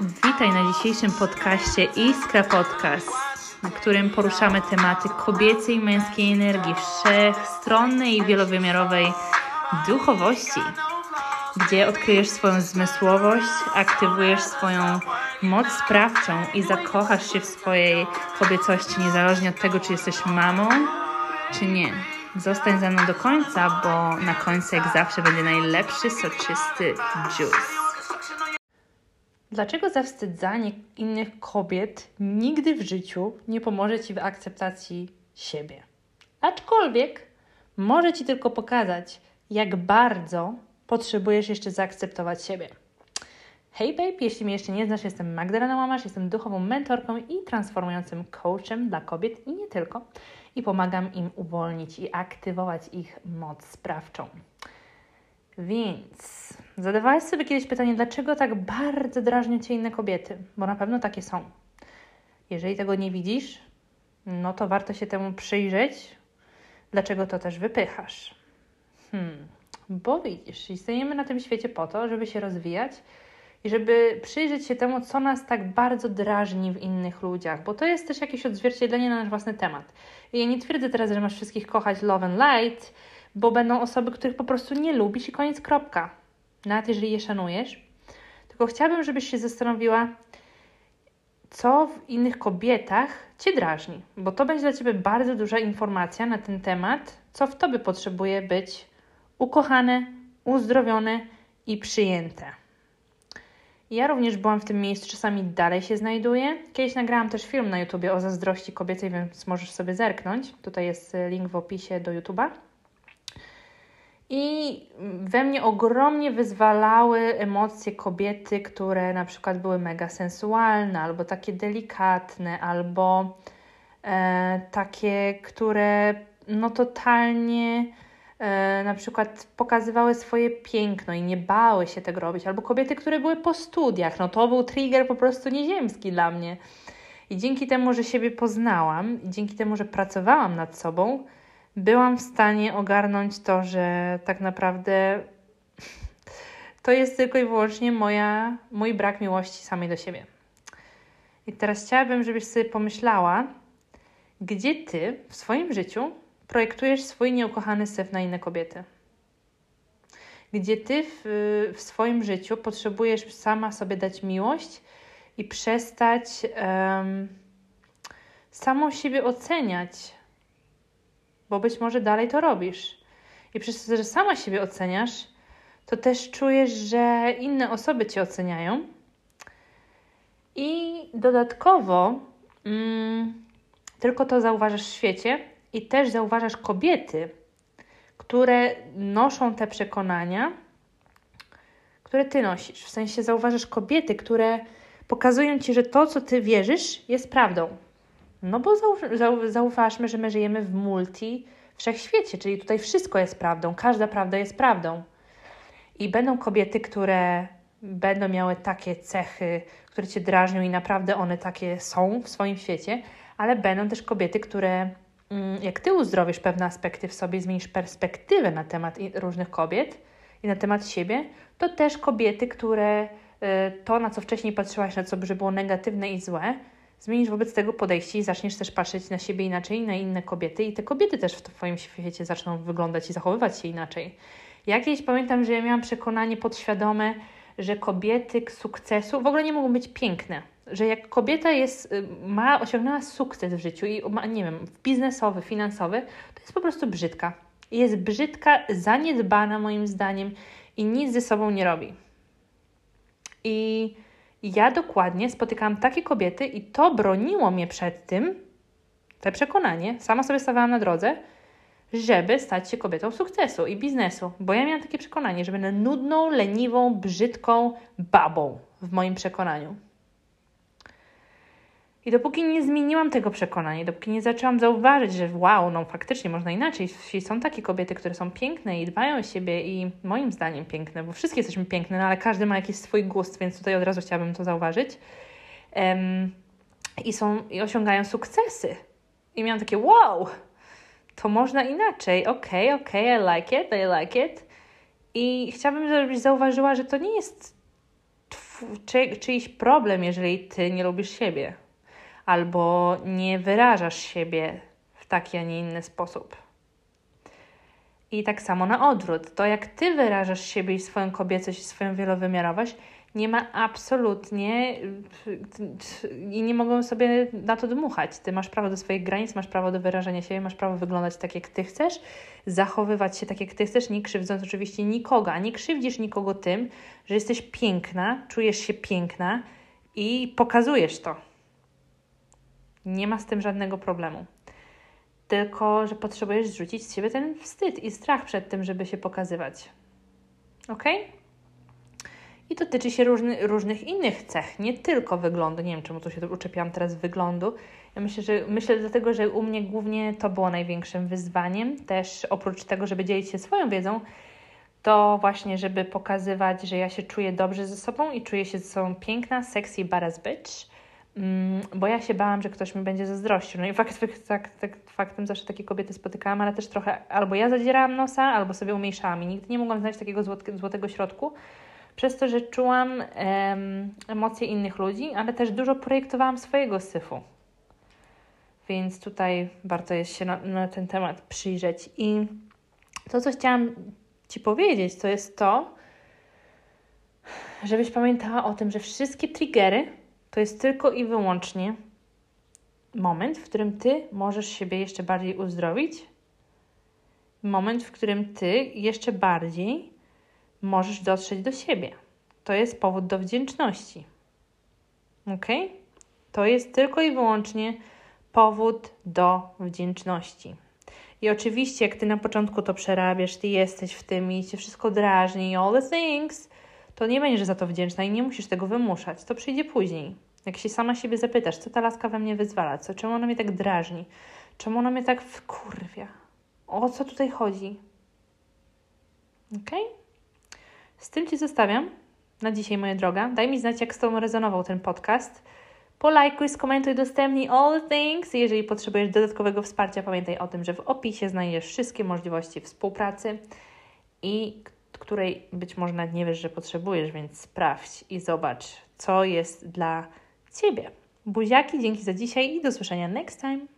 Witaj na dzisiejszym podcaście Iskra Podcast, na którym poruszamy tematy kobiecej i męskiej energii, wszechstronnej i wielowymiarowej duchowości, gdzie odkryjesz swoją zmysłowość, aktywujesz swoją moc sprawczą i zakochasz się w swojej kobiecości, niezależnie od tego, czy jesteś mamą, czy nie. Zostań ze mną do końca, bo na końcu, jak zawsze, będzie najlepszy, soczysty juice. Dlaczego zawstydzanie innych kobiet nigdy w życiu nie pomoże Ci w akceptacji siebie? Aczkolwiek może Ci tylko pokazać, jak bardzo potrzebujesz jeszcze zaakceptować siebie. Hej babe, jeśli mnie jeszcze nie znasz, jestem Magdalena Łamasz, jestem duchową mentorką i transformującym coachem dla kobiet i nie tylko. I pomagam im uwolnić i aktywować ich moc sprawczą. Więc zadawałeś sobie kiedyś pytanie, dlaczego tak bardzo drażnią Cię inne kobiety? Bo na pewno takie są. Jeżeli tego nie widzisz, no to warto się temu przyjrzeć, dlaczego to też wypychasz. Hmm, bo widzisz, istniejemy na tym świecie po to, żeby się rozwijać i żeby przyjrzeć się temu, co nas tak bardzo drażni w innych ludziach, bo to jest też jakieś odzwierciedlenie na nasz własny temat. I ja nie twierdzę teraz, że masz wszystkich kochać love and light, bo będą osoby, których po prostu nie lubisz i koniec, kropka. Nawet jeżeli je szanujesz. Tylko chciałabym, żebyś się zastanowiła, co w innych kobietach Cię drażni, bo to będzie dla Ciebie bardzo duża informacja na ten temat, co w Tobie potrzebuje być ukochane, uzdrowione i przyjęte. Ja również byłam w tym miejscu, czasami dalej się znajduję. Kiedyś nagrałam też film na YouTubie o zazdrości kobiecej, więc możesz sobie zerknąć. Tutaj jest link w opisie do YouTuba. I we mnie ogromnie wyzwalały emocje kobiety, które na przykład były mega sensualne, albo takie delikatne, albo e, takie, które no totalnie e, na przykład pokazywały swoje piękno i nie bały się tego robić, albo kobiety, które były po studiach, no to był trigger po prostu nieziemski dla mnie. I dzięki temu, że siebie poznałam, i dzięki temu, że pracowałam nad sobą, byłam w stanie ogarnąć to, że tak naprawdę to jest tylko i wyłącznie moja, mój brak miłości samej do siebie. I teraz chciałabym, żebyś sobie pomyślała, gdzie ty w swoim życiu projektujesz swój nieukochany syf na inne kobiety. Gdzie ty w, w swoim życiu potrzebujesz sama sobie dać miłość i przestać um, samą siebie oceniać, bo być może dalej to robisz. I przez to, że sama siebie oceniasz, to też czujesz, że inne osoby cię oceniają. I dodatkowo mm, tylko to zauważasz w świecie i też zauważasz kobiety, które noszą te przekonania, które ty nosisz. W sensie zauważasz kobiety, które pokazują ci, że to, co ty wierzysz, jest prawdą. No bo zauważmy, że my żyjemy w multi wszechświecie, czyli tutaj wszystko jest prawdą, każda prawda jest prawdą. I będą kobiety, które będą miały takie cechy, które cię drażnią i naprawdę one takie są w swoim świecie, ale będą też kobiety, które mm, jak ty uzdrowisz pewne aspekty w sobie, zmienisz perspektywę na temat różnych kobiet i na temat siebie, to też kobiety, które y, to, na co wcześniej patrzyłaś, na co by było negatywne i złe, zmienisz wobec tego podejście i zaczniesz też patrzeć na siebie inaczej na inne kobiety i te kobiety też w Twoim świecie zaczną wyglądać i zachowywać się inaczej. Ja kiedyś pamiętam, że ja miałam przekonanie podświadome, że kobiety sukcesu w ogóle nie mogą być piękne. Że jak kobieta jest, y, ma, osiągnęła sukces w życiu i ma, nie wiem, biznesowy, finansowy, to jest po prostu brzydka. Jest brzydka, zaniedbana moim zdaniem i nic ze sobą nie robi. I ja dokładnie spotykałam takie kobiety i to broniło mnie przed tym, te przekonanie, sama sobie stawiałam na drodze, żeby stać się kobietą sukcesu i biznesu, bo ja miałam takie przekonanie, że będę nudną, leniwą, brzydką babą w moim przekonaniu. I dopóki nie zmieniłam tego przekonania, dopóki nie zaczęłam zauważyć, że wow, no faktycznie można inaczej. Są takie kobiety, które są piękne i dbają o siebie i moim zdaniem piękne, bo wszystkie jesteśmy piękne, no ale każdy ma jakiś swój gust, więc tutaj od razu chciałabym to zauważyć. Um, i, są, I osiągają sukcesy. I miałam takie wow, to można inaczej. Okej, okay, okej, okay, I like it, I like it. I chciałabym, żebyś zauważyła, że to nie jest czy, czyjś problem, jeżeli ty nie lubisz siebie albo nie wyrażasz siebie w taki, a nie inny sposób. I tak samo na odwrót. To, jak ty wyrażasz siebie i swoją kobiecość i swoją wielowymiarowość, nie ma absolutnie i nie mogą sobie na to dmuchać. Ty masz prawo do swoich granic, masz prawo do wyrażania siebie, masz prawo wyglądać tak, jak ty chcesz, zachowywać się tak, jak ty chcesz, nie krzywdząc oczywiście nikogo, a nie krzywdzisz nikogo tym, że jesteś piękna, czujesz się piękna i pokazujesz to. Nie ma z tym żadnego problemu. Tylko, że potrzebujesz zrzucić z siebie ten wstyd i strach przed tym, żeby się pokazywać. Ok? I to tyczy się różny, różnych innych cech, nie tylko wyglądu. Nie wiem, czemu tu się uczepiłam teraz wyglądu. Ja myślę, że myślę dlatego, że u mnie głównie to było największym wyzwaniem. Też oprócz tego, żeby dzielić się swoją wiedzą, to właśnie, żeby pokazywać, że ja się czuję dobrze ze sobą i czuję się ze sobą piękna, sexy, badass bitch. Mm, bo ja się bałam, że ktoś mi będzie zazdrościł. No i fakt, fakt, fakt, faktem zawsze takie kobiety spotykałam, ale też trochę albo ja zadzierałam nosa, albo sobie umniejszałam i nigdy nie mogłam znaleźć takiego złotego środku, przez to, że czułam em, emocje innych ludzi, ale też dużo projektowałam swojego syfu. Więc tutaj warto jest się na, na ten temat przyjrzeć. I to, co chciałam Ci powiedzieć, to jest to, żebyś pamiętała o tym, że wszystkie triggery to jest tylko i wyłącznie moment, w którym Ty możesz siebie jeszcze bardziej uzdrowić, moment, w którym Ty jeszcze bardziej możesz dotrzeć do siebie. To jest powód do wdzięczności. Ok? To jest tylko i wyłącznie powód do wdzięczności. I oczywiście, jak ty na początku to przerabiasz, ty jesteś w tym i cię wszystko drażni, all the things, to nie będziesz za to wdzięczna i nie musisz tego wymuszać. To przyjdzie później. Jak się sama siebie zapytasz, co ta laska we mnie wyzwala, co, czemu ona mnie tak drażni, czemu ona mnie tak wkurwia, o co tutaj chodzi. Okay? Z tym Ci zostawiam na dzisiaj, moja droga. Daj mi znać, jak z Tobą rezonował ten podcast. Polajkuj, skomentuj, udostępnij all things. Jeżeli potrzebujesz dodatkowego wsparcia, pamiętaj o tym, że w opisie znajdziesz wszystkie możliwości współpracy i której być może nawet nie wiesz, że potrzebujesz, więc sprawdź i zobacz, co jest dla Ciebie. Buziaki, dzięki za dzisiaj i do słyszenia next time.